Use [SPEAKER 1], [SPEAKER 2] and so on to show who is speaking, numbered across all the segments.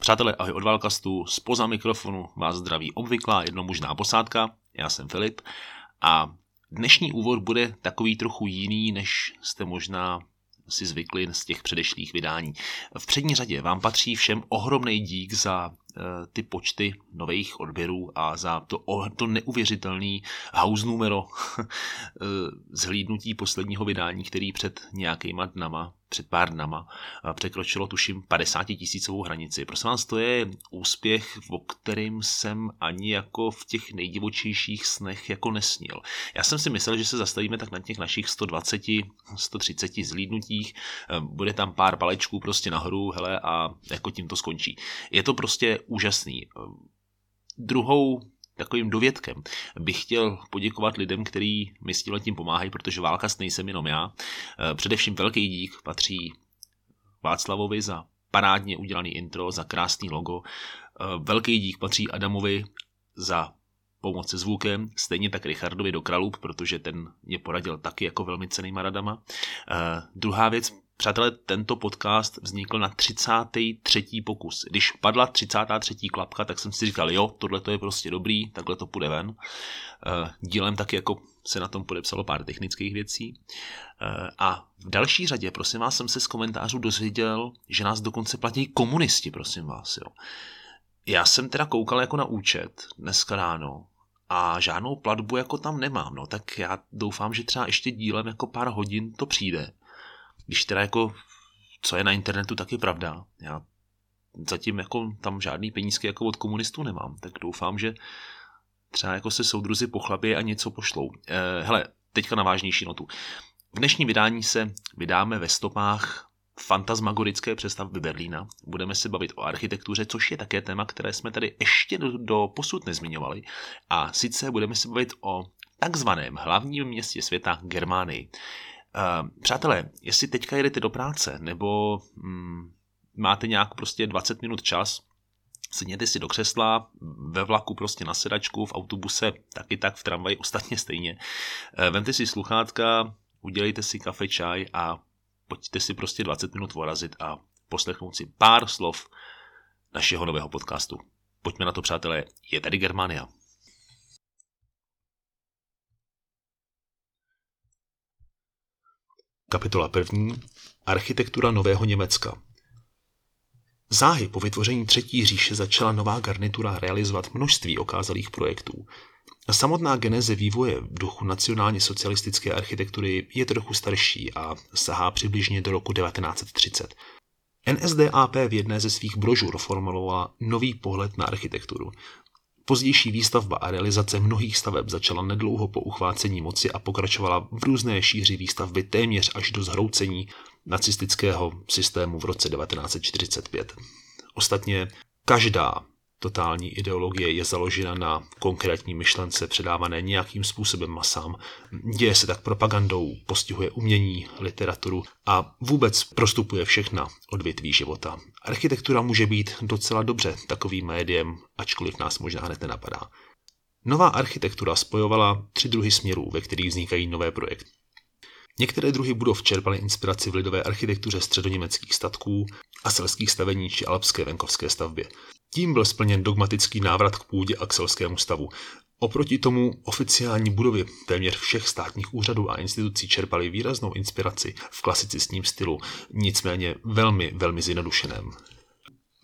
[SPEAKER 1] Přátelé, ahoj od Valkastu, spoza mikrofonu vás zdraví obvyklá jednomužná posádka, já jsem Filip. A dnešní úvod bude takový trochu jiný, než jste možná si zvykli z těch předešlých vydání. V přední řadě vám patří všem ohromný dík za e, ty počty nových odběrů a za to, to neuvěřitelný house numero e, zhlídnutí posledního vydání, který před nějakýma dnama před pár dnama překročilo tuším 50 tisícovou hranici. Prosím vás, to je úspěch, o kterým jsem ani jako v těch nejdivočejších snech jako nesnil. Já jsem si myslel, že se zastavíme tak na těch našich 120, 130 zlídnutích, bude tam pár palečků prostě nahoru, hele, a jako tím to skončí. Je to prostě úžasný. Druhou takovým dovědkem bych chtěl poděkovat lidem, kteří mi s tím pomáhají, protože válka nejsem jenom já. Eh, především velký dík patří Václavovi za parádně udělaný intro, za krásný logo. Eh, velký dík patří Adamovi za pomoc se zvukem, stejně tak Richardovi do Kralup, protože ten mě poradil taky jako velmi cenýma radama. Uh, druhá věc, Přátelé, tento podcast vznikl na 33. pokus. Když padla 33. klapka, tak jsem si říkal, jo, tohle to je prostě dobrý, takhle to půjde ven. Eh, dílem taky jako se na tom podepsalo pár technických věcí. Eh, a v další řadě, prosím vás, jsem se z komentářů dozvěděl, že nás dokonce platí komunisti, prosím vás. Jo. Já jsem teda koukal jako na účet dneska ráno a žádnou platbu jako tam nemám, no tak já doufám, že třeba ještě dílem jako pár hodin to přijde když teda jako, co je na internetu, tak je pravda. Já zatím jako tam žádný penízky jako od komunistů nemám, tak doufám, že třeba jako se soudruzi pochlapí a něco pošlou. E, hele, teďka na vážnější notu. V dnešním vydání se vydáme ve stopách fantasmagorické přestavby Berlína. Budeme se bavit o architektuře, což je také téma, které jsme tady ještě do, do posud nezmiňovali. A sice budeme se bavit o takzvaném hlavním městě světa Germánii. Uh, přátelé, jestli teďka jedete do práce, nebo mm, máte nějak prostě 20 minut čas, sedněte si do křesla, ve vlaku prostě na sedačku, v autobuse taky tak, v tramvaji ostatně stejně. Uh, vemte si sluchátka, udělejte si kafe, čaj a pojďte si prostě 20 minut vorazit a poslechnout si pár slov našeho nového podcastu. Pojďme na to, přátelé, je tady Germania. Kapitola první. Architektura Nového Německa. Záhy po vytvoření Třetí říše začala nová garnitura realizovat množství okázalých projektů. Samotná geneze vývoje v duchu nacionálně socialistické architektury je trochu starší a sahá přibližně do roku 1930. NSDAP v jedné ze svých brožur formulovala nový pohled na architekturu. Pozdější výstavba a realizace mnohých staveb začala nedlouho po uchvácení moci a pokračovala v různé šíři výstavby téměř až do zhroucení nacistického systému v roce 1945. Ostatně každá Totální ideologie je založena na konkrétní myšlence předávané nějakým způsobem masám. Děje se tak propagandou, postihuje umění, literaturu a vůbec prostupuje všechna odvětví života. Architektura může být docela dobře takovým médiem, ačkoliv nás možná hned nenapadá. Nová architektura spojovala tři druhy směrů, ve kterých vznikají nové projekty. Některé druhy budov čerpaly inspiraci v lidové architektuře středoněmeckých statků a selských stavení či alpské venkovské stavbě. Tím byl splněn dogmatický návrat k půdě a k selskému stavu. Oproti tomu oficiální budovy téměř všech státních úřadů a institucí čerpaly výraznou inspiraci v klasicistním stylu, nicméně velmi, velmi zjednodušeném.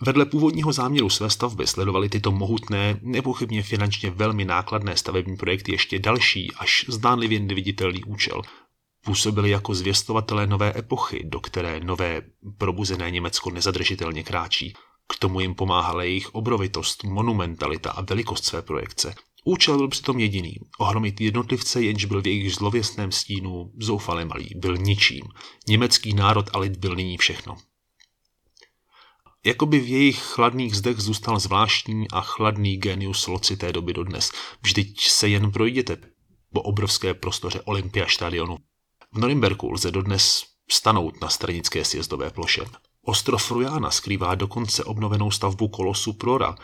[SPEAKER 1] Vedle původního záměru své stavby sledovaly tyto mohutné, nepochybně finančně velmi nákladné stavební projekty ještě další, až zdánlivě neviditelný účel. Působili jako zvěstovatelé nové epochy, do které nové probuzené Německo nezadržitelně kráčí. K tomu jim pomáhala jejich obrovitost, monumentalita a velikost své projekce. Účel byl přitom jediný. Ohromit jednotlivce, jenž byl v jejich zlověstném stínu zoufale malý, byl ničím. Německý národ a lid byl nyní všechno. Jakoby v jejich chladných zdech zůstal zvláštní a chladný genius loci té doby dodnes. Vždyť se jen projděte po obrovské prostoře Olympia stadionu. V Norimberku lze dodnes stanout na stranické sjezdové ploše. Ostrov Rujana skrývá dokonce obnovenou stavbu kolosu Prora.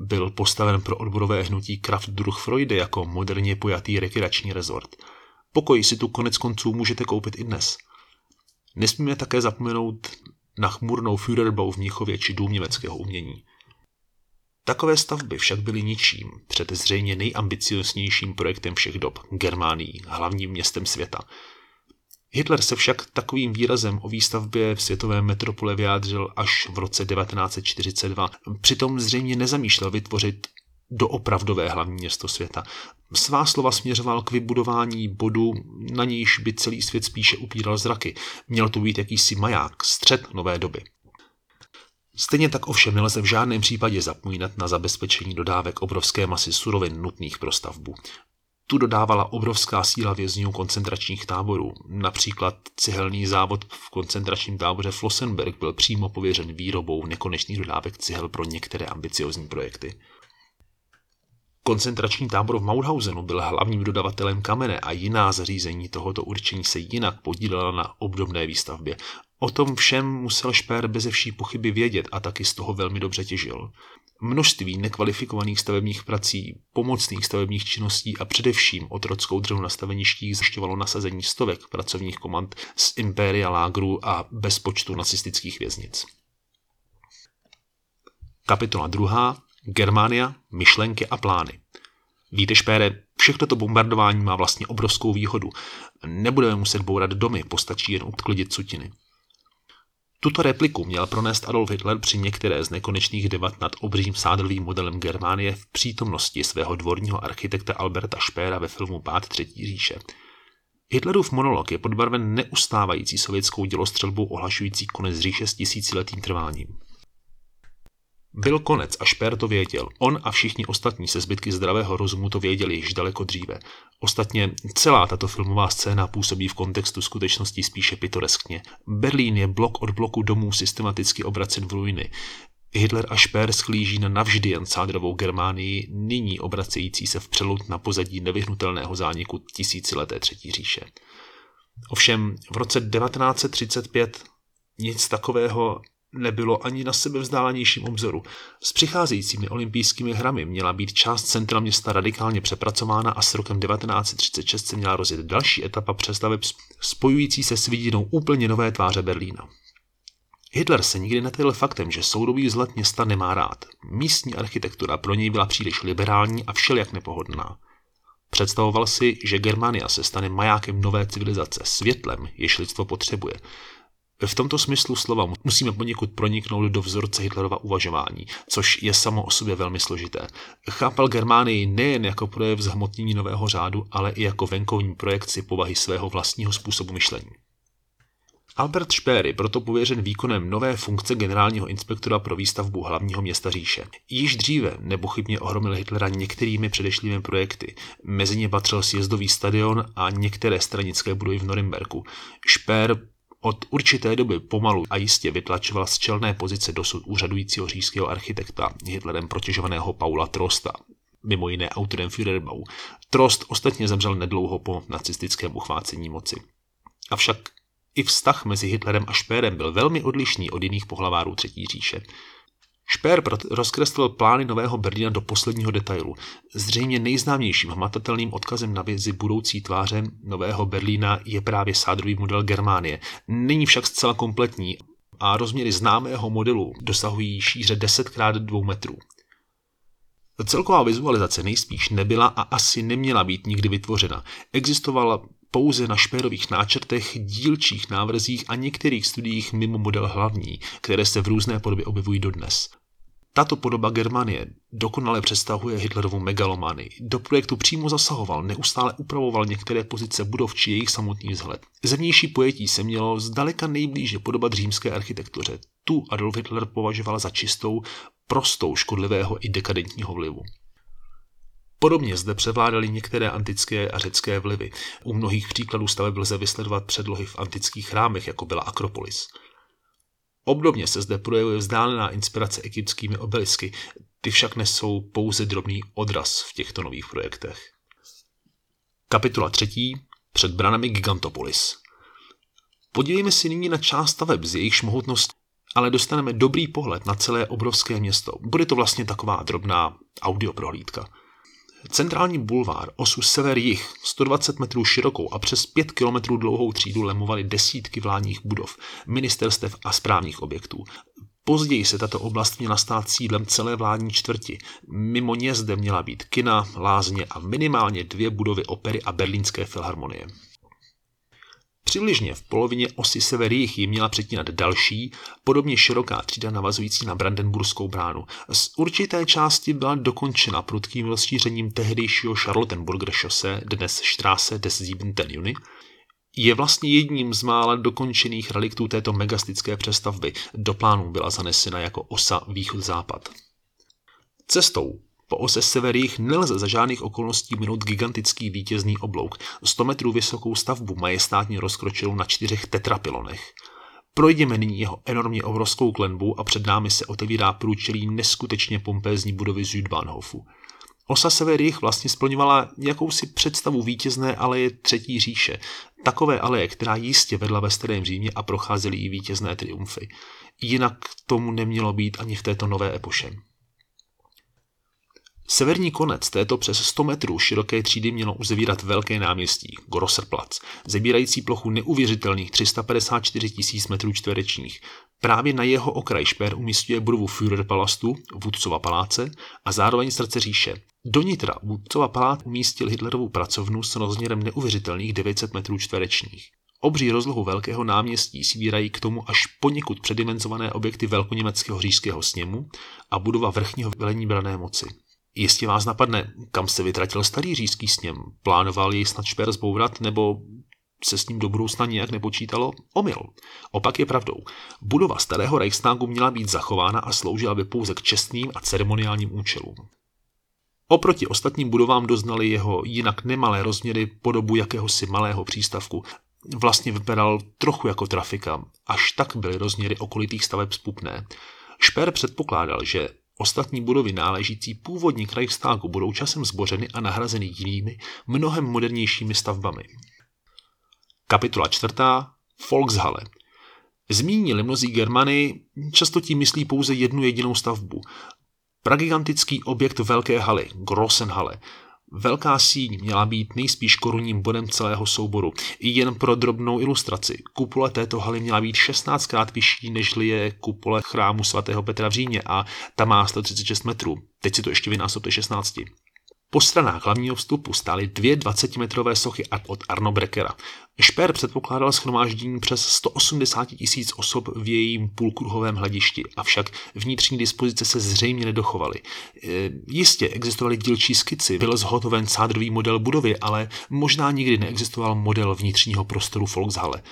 [SPEAKER 1] Byl postaven pro odborové hnutí Kraft druh Freude jako moderně pojatý rekreační rezort. Pokoj si tu konec konců můžete koupit i dnes. Nesmíme také zapomenout na chmurnou Führerbau v Mnichově či dům německého umění. Takové stavby však byly ničím před zřejmě nejambicioznějším projektem všech dob, Germánií, hlavním městem světa. Hitler se však takovým výrazem o výstavbě v světové metropole vyjádřil až v roce 1942. Přitom zřejmě nezamýšlel vytvořit do opravdové hlavní město světa. Svá slova směřoval k vybudování bodu, na nějž by celý svět spíše upíral zraky. Měl to být jakýsi maják, střed nové doby. Stejně tak ovšem nelze v žádném případě zapomínat na zabezpečení dodávek obrovské masy surovin nutných pro stavbu. Tu dodávala obrovská síla vězňů koncentračních táborů. Například cihelný závod v koncentračním táboře Flossenberg byl přímo pověřen výrobou nekonečných dodávek cihel pro některé ambiciozní projekty. Koncentrační tábor v Mauthausenu byl hlavním dodavatelem kamene a jiná zařízení tohoto určení se jinak podílela na obdobné výstavbě. O tom všem musel Šper beze vší pochyby vědět a taky z toho velmi dobře těžil. Množství nekvalifikovaných stavebních prací, pomocných stavebních činností a především otrockou dřenu na staveništích zašťovalo nasazení stovek pracovních komand z impéria lágrů a bezpočtu nacistických věznic. Kapitola 2. Germánia, myšlenky a plány. Víte, Špére, všechno to bombardování má vlastně obrovskou výhodu. Nebudeme muset bourat domy, postačí jen odklidit sutiny. Tuto repliku měl pronést Adolf Hitler při některé z nekonečných debat nad obřím sádrovým modelem Germánie v přítomnosti svého dvorního architekta Alberta Špéra ve filmu Pád třetí říše. Hitlerův monolog je podbarven neustávající sovětskou dělostřelbou ohlašující konec říše s tisíciletým trváním. Byl konec a Šper to věděl. On a všichni ostatní se zbytky zdravého rozumu to věděli již daleko dříve. Ostatně celá tato filmová scéna působí v kontextu skutečnosti spíše pitoreskně. Berlín je blok od bloku domů systematicky obracen v ruiny. Hitler a Šper schlíží na navždy jen cádrovou Germánii, nyní obracející se v přelud na pozadí nevyhnutelného zániku tisícileté třetí říše. Ovšem v roce 1935 nic takového nebylo ani na sebe vzdálenějším obzoru. S přicházejícími olympijskými hrami měla být část centra města radikálně přepracována a s rokem 1936 se měla rozjet další etapa přestaveb spojující se s vidinou úplně nové tváře Berlína. Hitler se nikdy netajil faktem, že soudový vzhled města nemá rád. Místní architektura pro něj byla příliš liberální a všelijak nepohodlná. Představoval si, že Germania se stane majákem nové civilizace, světlem, jež lidstvo potřebuje. V tomto smyslu slova musíme poněkud proniknout do vzorce Hitlerova uvažování, což je samo o sobě velmi složité. Chápal Germánii nejen jako projev zhmotnění nového řádu, ale i jako venkovní projekci povahy svého vlastního způsobu myšlení. Albert Speer je proto pověřen výkonem nové funkce generálního inspektora pro výstavbu hlavního města říše. Již dříve nepochybně ohromil Hitlera některými předešlými projekty. Mezi ně patřil sjezdový stadion a některé stranické budovy v Norimberku. Speer od určité doby pomalu a jistě vytlačoval z čelné pozice dosud úřadujícího říšského architekta Hitlerem protěžovaného Paula Trosta, mimo jiné autorem Führerbau. Trost ostatně zemřel nedlouho po nacistickém uchvácení moci. Avšak i vztah mezi Hitlerem a Špérem byl velmi odlišný od jiných pohlavárů Třetí říše. Šper rozkreslil plány nového Berlína do posledního detailu. Zřejmě nejznámějším hmatatelným odkazem na vězi budoucí tváře nového Berlína je právě sádrový model Germánie. Není však zcela kompletní a rozměry známého modelu dosahují šíře 10 x 2 metrů. Celková vizualizace nejspíš nebyla a asi neměla být nikdy vytvořena. Existovala pouze na špérových náčrtech, dílčích návrzích a některých studiích mimo model hlavní, které se v různé podobě objevují dodnes. Tato podoba Germanie dokonale představuje Hitlerovu megalomany. Do projektu přímo zasahoval, neustále upravoval některé pozice budov či jejich samotný vzhled. Zemnější pojetí se mělo zdaleka nejblíže podobat římské architektuře. Tu Adolf Hitler považoval za čistou, prostou, škodlivého i dekadentního vlivu. Podobně zde převládaly některé antické a řecké vlivy. U mnohých příkladů staveb lze vysledovat předlohy v antických chrámech, jako byla Akropolis. Obdobně se zde projevuje vzdálená inspirace egyptskými obelisky, ty však nesou pouze drobný odraz v těchto nových projektech. Kapitola třetí před branami Gigantopolis. Podívejme si nyní na část staveb z jejich mohutnost, ale dostaneme dobrý pohled na celé obrovské město. Bude to vlastně taková drobná audioprohlídka. Centrální bulvár osu sever-jih 120 metrů širokou a přes 5 kilometrů dlouhou třídu lemovaly desítky vládních budov, ministerstev a správních objektů. Později se tato oblast měla stát sídlem celé vládní čtvrti. Mimo ně zde měla být kina, lázně a minimálně dvě budovy opery a berlínské filharmonie. Přibližně v polovině osy sever ji měla přetínat další, podobně široká třída navazující na Brandenburskou bránu. Z určité části byla dokončena prudkým rozšířením tehdejšího Charlottenburger šose, dnes Straße des Siebenten Juni, je vlastně jedním z mála dokončených reliktů této megastické přestavby. Do plánu byla zanesena jako osa východ-západ. Cestou po ose severých nelze za žádných okolností minout gigantický vítězný oblouk, 100 metrů vysokou stavbu majestátně rozkročilou na čtyřech tetrapilonech. Projdeme nyní jeho enormně obrovskou klenbu a před námi se otevírá průčelí neskutečně pompézní budovy Südbahnhofu. Osa severých vlastně splňovala jakousi představu vítězné aleje Třetí říše, takové aleje, která jistě vedla ve starém Římě a procházely i vítězné triumfy. Jinak tomu nemělo být ani v této nové epoše. Severní konec této přes 100 metrů široké třídy mělo uzavírat velké náměstí, Grosserplatz, zabírající plochu neuvěřitelných 354 tisíc metrů čtverečních. Právě na jeho okraj Šper umístuje budovu Führerpalastu, vůdcova paláce, a zároveň srdce říše. Do nitra vůdcova palác umístil Hitlerovu pracovnu s rozměrem neuvěřitelných 900 metrů čtverečních. Obří rozlohu velkého náměstí svírají k tomu až poněkud předimenzované objekty velkoněmeckého říšského sněmu a budova vrchního velení brané moci. Jistě vás napadne, kam se vytratil starý říšský sněm. Plánoval jej snad šper zbourat, nebo se s ním do budoucna nijak nepočítalo? Omyl. Opak je pravdou. Budova starého Reichstagu měla být zachována a sloužila by pouze k čestným a ceremoniálním účelům. Oproti ostatním budovám doznali jeho jinak nemalé rozměry podobu jakéhosi malého přístavku. Vlastně vypadal trochu jako trafika, až tak byly rozměry okolitých staveb spupné. Šper předpokládal, že Ostatní budovy náležící původní Reichstagu budou časem zbořeny a nahrazeny jinými, mnohem modernějšími stavbami. Kapitola čtvrtá. Volkshalle. Zmínili mnozí Germany, často tím myslí pouze jednu jedinou stavbu. Pragigantický objekt velké haly, Grossenhalle, Velká síň měla být nejspíš korunním bodem celého souboru. I jen pro drobnou ilustraci. Kupole této haly měla být 16krát vyšší, než je kupole chrámu svatého Petra v Římě a ta má 136 metrů. Teď si to ještě vynásobte 16. Po stranách hlavního vstupu stály dvě 20-metrové sochy od Arno Breckera. Šper předpokládal schromáždění přes 180 tisíc osob v jejím půlkruhovém hledišti, avšak vnitřní dispozice se zřejmě nedochovaly. E, jistě existovaly dílčí skici, byl zhotoven sádrový model budovy, ale možná nikdy neexistoval model vnitřního prostoru Volkshalle.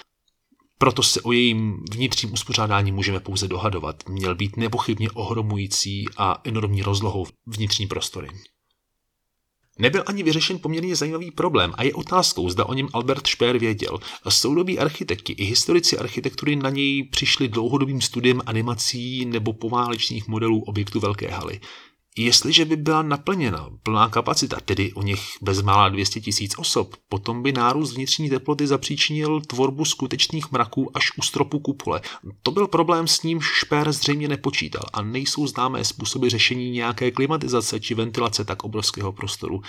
[SPEAKER 1] Proto se o jejím vnitřním uspořádání můžeme pouze dohadovat. Měl být nepochybně ohromující a enormní rozlohou vnitřní prostory. Nebyl ani vyřešen poměrně zajímavý problém a je otázkou, zda o něm Albert Speer věděl. Soudobí architekti i historici architektury na něj přišli dlouhodobým studiem animací nebo poválečných modelů objektu Velké haly. Jestliže by byla naplněna plná kapacita, tedy o něch bezmála 200 tisíc osob, potom by nárůst vnitřní teploty zapříčinil tvorbu skutečných mraků až u stropu kupole. To byl problém, s ním Šper zřejmě nepočítal a nejsou známé způsoby řešení nějaké klimatizace či ventilace tak obrovského prostoru.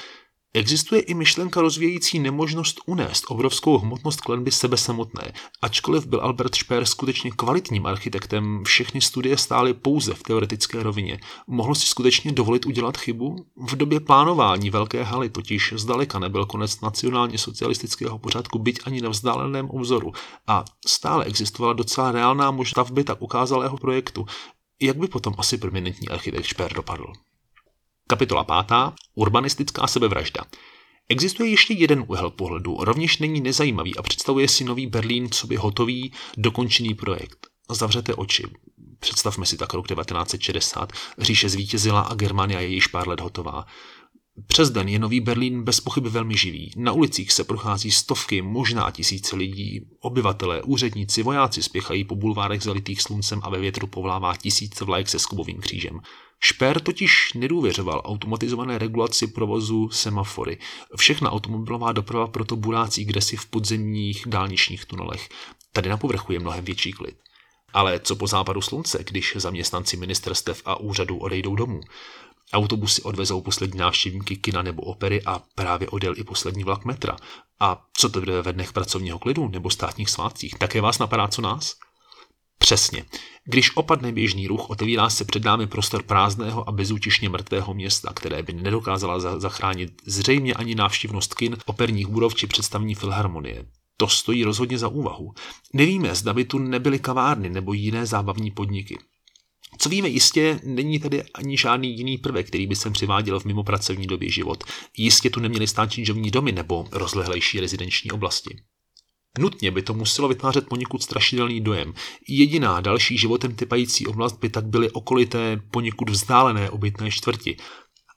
[SPEAKER 1] Existuje i myšlenka rozvíjející nemožnost unést obrovskou hmotnost klenby sebe samotné. Ačkoliv byl Albert Speer skutečně kvalitním architektem, všechny studie stály pouze v teoretické rovině. Mohl si skutečně dovolit udělat chybu? V době plánování Velké haly totiž zdaleka nebyl konec nacionálně socialistického pořádku byť ani na vzdáleném obzoru a stále existovala docela reálná možnost stavby tak ukázalého projektu. Jak by potom asi prominentní architekt Speer dopadl? Kapitola 5. Urbanistická sebevražda. Existuje ještě jeden úhel pohledu, rovněž není nezajímavý a představuje si nový Berlín co by hotový, dokončený projekt. Zavřete oči. Představme si tak rok 1960. Říše zvítězila a Germania je již pár let hotová. Přes den je Nový Berlín bez pochyby velmi živý. Na ulicích se prochází stovky, možná tisíce lidí. Obyvatelé, úředníci, vojáci spěchají po bulvárech zalitých sluncem a ve větru povlává tisíce vlajek se skubovým křížem. Šper totiž nedůvěřoval automatizované regulaci provozu semafory. Všechna automobilová doprava proto burácí kdesi v podzemních dálničních tunelech. Tady na povrchu je mnohem větší klid. Ale co po západu slunce, když zaměstnanci ministerstev a úřadů odejdou domů? Autobusy odvezou poslední návštěvníky kina nebo opery a právě odjel i poslední vlak metra. A co to bude ve dnech pracovního klidu nebo státních svátcích? Také vás napadá co nás? Přesně. Když opadne běžný ruch, otevírá se před námi prostor prázdného a bezútěšně mrtvého města, které by nedokázala zachránit zřejmě ani návštěvnost kin, operních budov či představní filharmonie. To stojí rozhodně za úvahu. Nevíme, zda by tu nebyly kavárny nebo jiné zábavní podniky. Co víme jistě, není tady ani žádný jiný prvek, který by sem přiváděl v mimopracovní době život. Jistě tu neměli stát činžovní domy nebo rozlehlejší rezidenční oblasti. Nutně by to muselo vytvářet poněkud strašidelný dojem. Jediná další životem typající oblast by tak byly okolité poněkud vzdálené obytné čtvrti.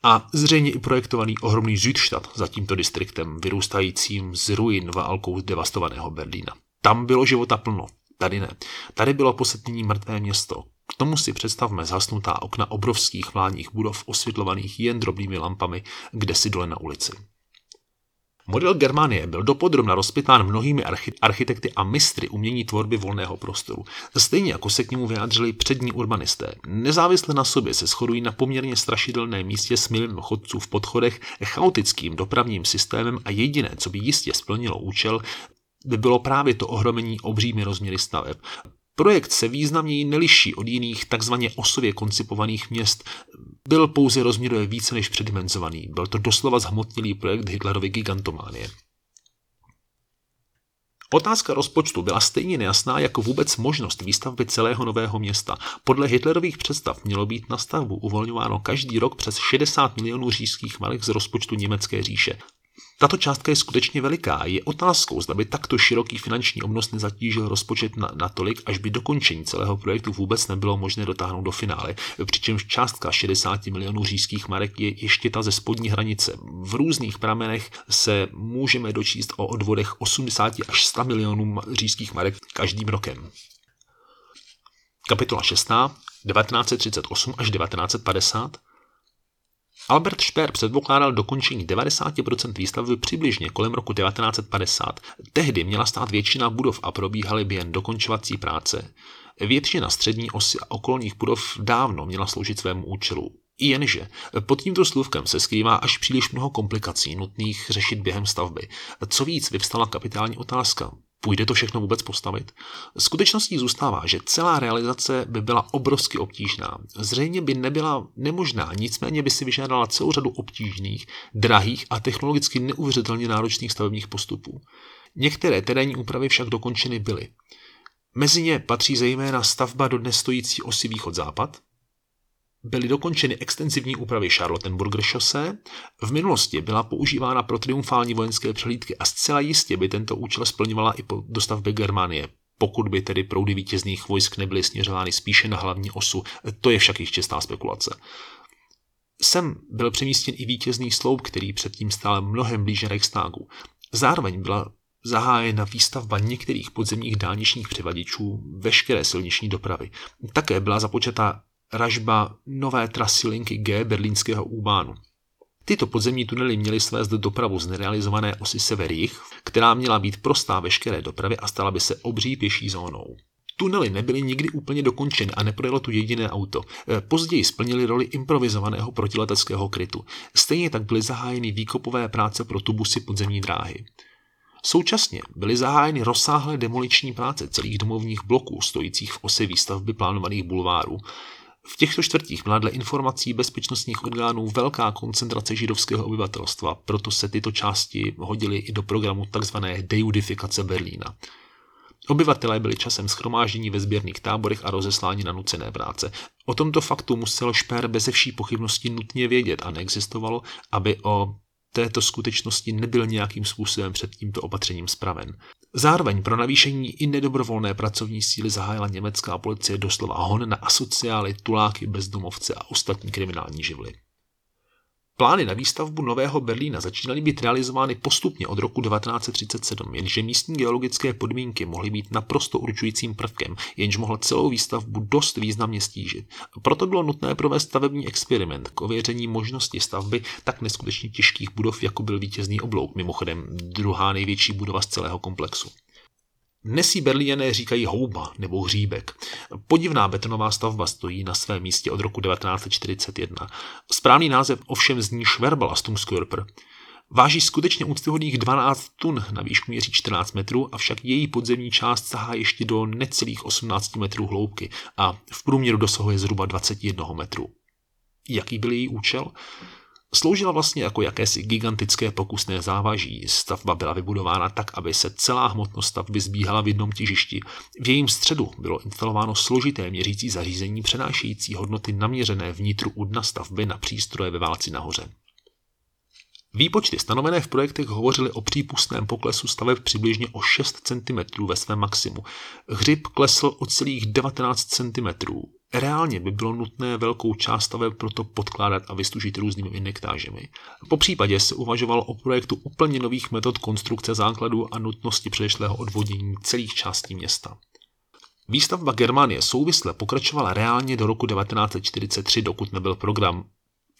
[SPEAKER 1] A zřejmě i projektovaný ohromný Südstadt za tímto distriktem, vyrůstajícím z ruin válkou devastovaného Berlína. Tam bylo života plno, tady ne. Tady bylo posetnění mrtvé město. K tomu si představme zhasnutá okna obrovských vládních budov osvětlovaných jen drobnými lampami, kde si dole na ulici. Model Germanie byl dopodrobna rozpitán mnohými architekty a mistry umění tvorby volného prostoru. Stejně jako se k němu vyjádřili přední urbanisté. Nezávisle na sobě se shodují na poměrně strašidelném místě s milionem chodců v podchodech, chaotickým dopravním systémem a jediné, co by jistě splnilo účel, by bylo právě to ohromení obřími rozměry staveb. Projekt se významněji neliší od jiných takzvaně osově koncipovaných měst. Byl pouze rozměrově více než předimenzovaný. Byl to doslova zhmotnilý projekt Hitlerovy gigantománie. Otázka rozpočtu byla stejně nejasná jako vůbec možnost výstavby celého nového města. Podle Hitlerových představ mělo být na stavbu uvolňováno každý rok přes 60 milionů říšských marek z rozpočtu Německé říše. Tato částka je skutečně veliká je otázkou, zda by takto široký finanční obnos nezatížil rozpočet na, natolik, až by dokončení celého projektu vůbec nebylo možné dotáhnout do finále, přičemž částka 60 milionů říšských marek je ještě ta ze spodní hranice. V různých pramenech se můžeme dočíst o odvodech 80 až 100 milionů říšských marek každým rokem. Kapitola 16. 1938 až 1950 Albert Speer předpokládal dokončení 90% výstavby přibližně kolem roku 1950. Tehdy měla stát většina budov a probíhaly by jen dokončovací práce. Většina střední osy a okolních budov dávno měla sloužit svému účelu. Jenže pod tímto slůvkem se skrývá až příliš mnoho komplikací nutných řešit během stavby. Co víc, vyvstala kapitální otázka. Půjde to všechno vůbec postavit? Skutečností zůstává, že celá realizace by byla obrovsky obtížná. Zřejmě by nebyla nemožná, nicméně by si vyžádala celou řadu obtížných, drahých a technologicky neuvěřitelně náročných stavebních postupů. Některé terénní úpravy však dokončeny byly. Mezi ně patří zejména stavba do dnes stojící osy východ-západ, byly dokončeny extenzivní úpravy Charlottenburger šose. V minulosti byla používána pro triumfální vojenské přehlídky a zcela jistě by tento účel splňovala i po dostavbě Germánie, pokud by tedy proudy vítězných vojsk nebyly směřovány spíše na hlavní osu. To je však již čistá spekulace. Sem byl přemístěn i vítězný sloup, který předtím stál mnohem blíže Reichstagu. Zároveň byla zahájena výstavba některých podzemních dálničních převaděčů veškeré silniční dopravy. Také byla započata ražba nové trasy linky G berlínského úbánu. Tyto podzemní tunely měly svést dopravu z nerealizované osy severích, která měla být prostá veškeré dopravy a stala by se obří pěší zónou. Tunely nebyly nikdy úplně dokončeny a neprojelo tu jediné auto. E, později splnili roli improvizovaného protileteckého krytu. Stejně tak byly zahájeny výkopové práce pro tubusy podzemní dráhy. Současně byly zahájeny rozsáhlé demoliční práce celých domovních bloků stojících v ose výstavby plánovaných bulvárů, v těchto čtvrtích byla dle informací bezpečnostních orgánů velká koncentrace židovského obyvatelstva, proto se tyto části hodily i do programu tzv. deudifikace Berlína. Obyvatelé byli časem schromáždění ve sběrných táborech a rozesláni na nucené práce. O tomto faktu musel Šper bez vší pochybnosti nutně vědět a neexistovalo, aby o této skutečnosti nebyl nějakým způsobem před tímto opatřením spraven. Zároveň pro navýšení i nedobrovolné pracovní síly zahájila německá policie doslova hon na asociály, tuláky, bezdomovce a ostatní kriminální živly. Plány na výstavbu Nového Berlína začínaly být realizovány postupně od roku 1937, jenže místní geologické podmínky mohly být naprosto určujícím prvkem, jenž mohl celou výstavbu dost významně stížit. Proto bylo nutné provést stavební experiment k ověření možnosti stavby tak neskutečně těžkých budov, jako byl vítězný oblouk, mimochodem druhá největší budova z celého komplexu. Dnes jí Berlíňané říkají houba nebo hříbek. Podivná betonová stavba stojí na svém místě od roku 1941. Správný název ovšem zní Schwerbelastumskörper. Váží skutečně úctyhodných 12 tun, na výšku měří 14 metrů, avšak její podzemní část sahá ještě do necelých 18 metrů hloubky a v průměru dosahuje zhruba 21 metrů. Jaký byl její účel? Sloužila vlastně jako jakési gigantické pokusné závaží. Stavba byla vybudována tak, aby se celá hmotnost stavby zbíhala v jednom těžišti. V jejím středu bylo instalováno složité měřící zařízení přenášející hodnoty naměřené vnitru u dna stavby na přístroje ve válci nahoře. Výpočty stanovené v projektech hovořily o přípustném poklesu staveb přibližně o 6 cm ve svém maximu. Hřib klesl o celých 19 cm. Reálně by bylo nutné velkou část staveb proto podkládat a vystužit různými injektážemi. Po případě se uvažovalo o projektu úplně nových metod konstrukce základů a nutnosti předešlého odvodění celých částí města. Výstavba Germánie souvisle pokračovala reálně do roku 1943, dokud nebyl program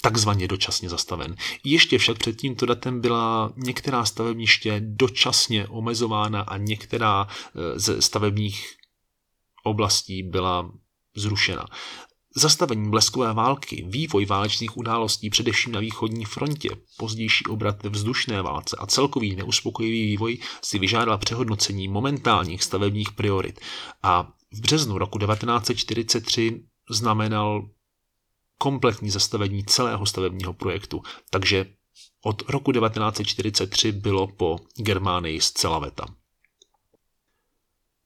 [SPEAKER 1] takzvaně dočasně zastaven. Ještě však před tímto datem byla některá stavebniště dočasně omezována a některá e, ze stavebních oblastí byla zrušena. Zastavení bleskové války, vývoj válečných událostí především na východní frontě, pozdější obrat ve vzdušné válce a celkový neuspokojivý vývoj si vyžádal přehodnocení momentálních stavebních priorit a v březnu roku 1943 znamenal kompletní zastavení celého stavebního projektu. Takže od roku 1943 bylo po Germánii zcela veta.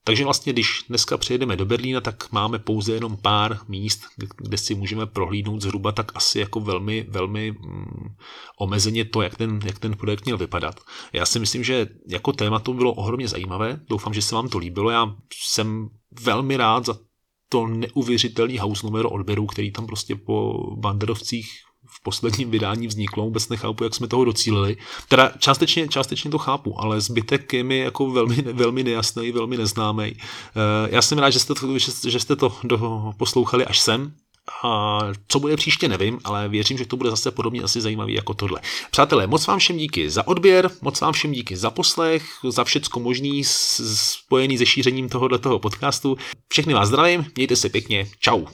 [SPEAKER 1] Takže vlastně, když dneska přijedeme do Berlína, tak máme pouze jenom pár míst, kde si můžeme prohlídnout zhruba tak asi jako velmi, velmi mm, omezeně to, jak ten, jak ten projekt měl vypadat. Já si myslím, že jako téma to bylo ohromně zajímavé. Doufám, že se vám to líbilo. Já jsem velmi rád za to neuvěřitelný house numero odběru, který tam prostě po banderovcích v posledním vydání vzniklo, vůbec nechápu, jak jsme toho docílili. Teda částečně, částečně to chápu, ale zbytek je mi jako velmi, velmi nejasný, velmi neznámý. Eh, já jsem rád, že jste to, že jste to poslouchali až sem. A co bude příště, nevím, ale věřím, že to bude zase podobně asi zajímavý jako tohle. Přátelé, moc vám všem díky za odběr, moc vám všem díky za poslech, za všecko možný spojený se šířením tohoto podcastu. Všechny vás zdravím, mějte se pěkně, čau.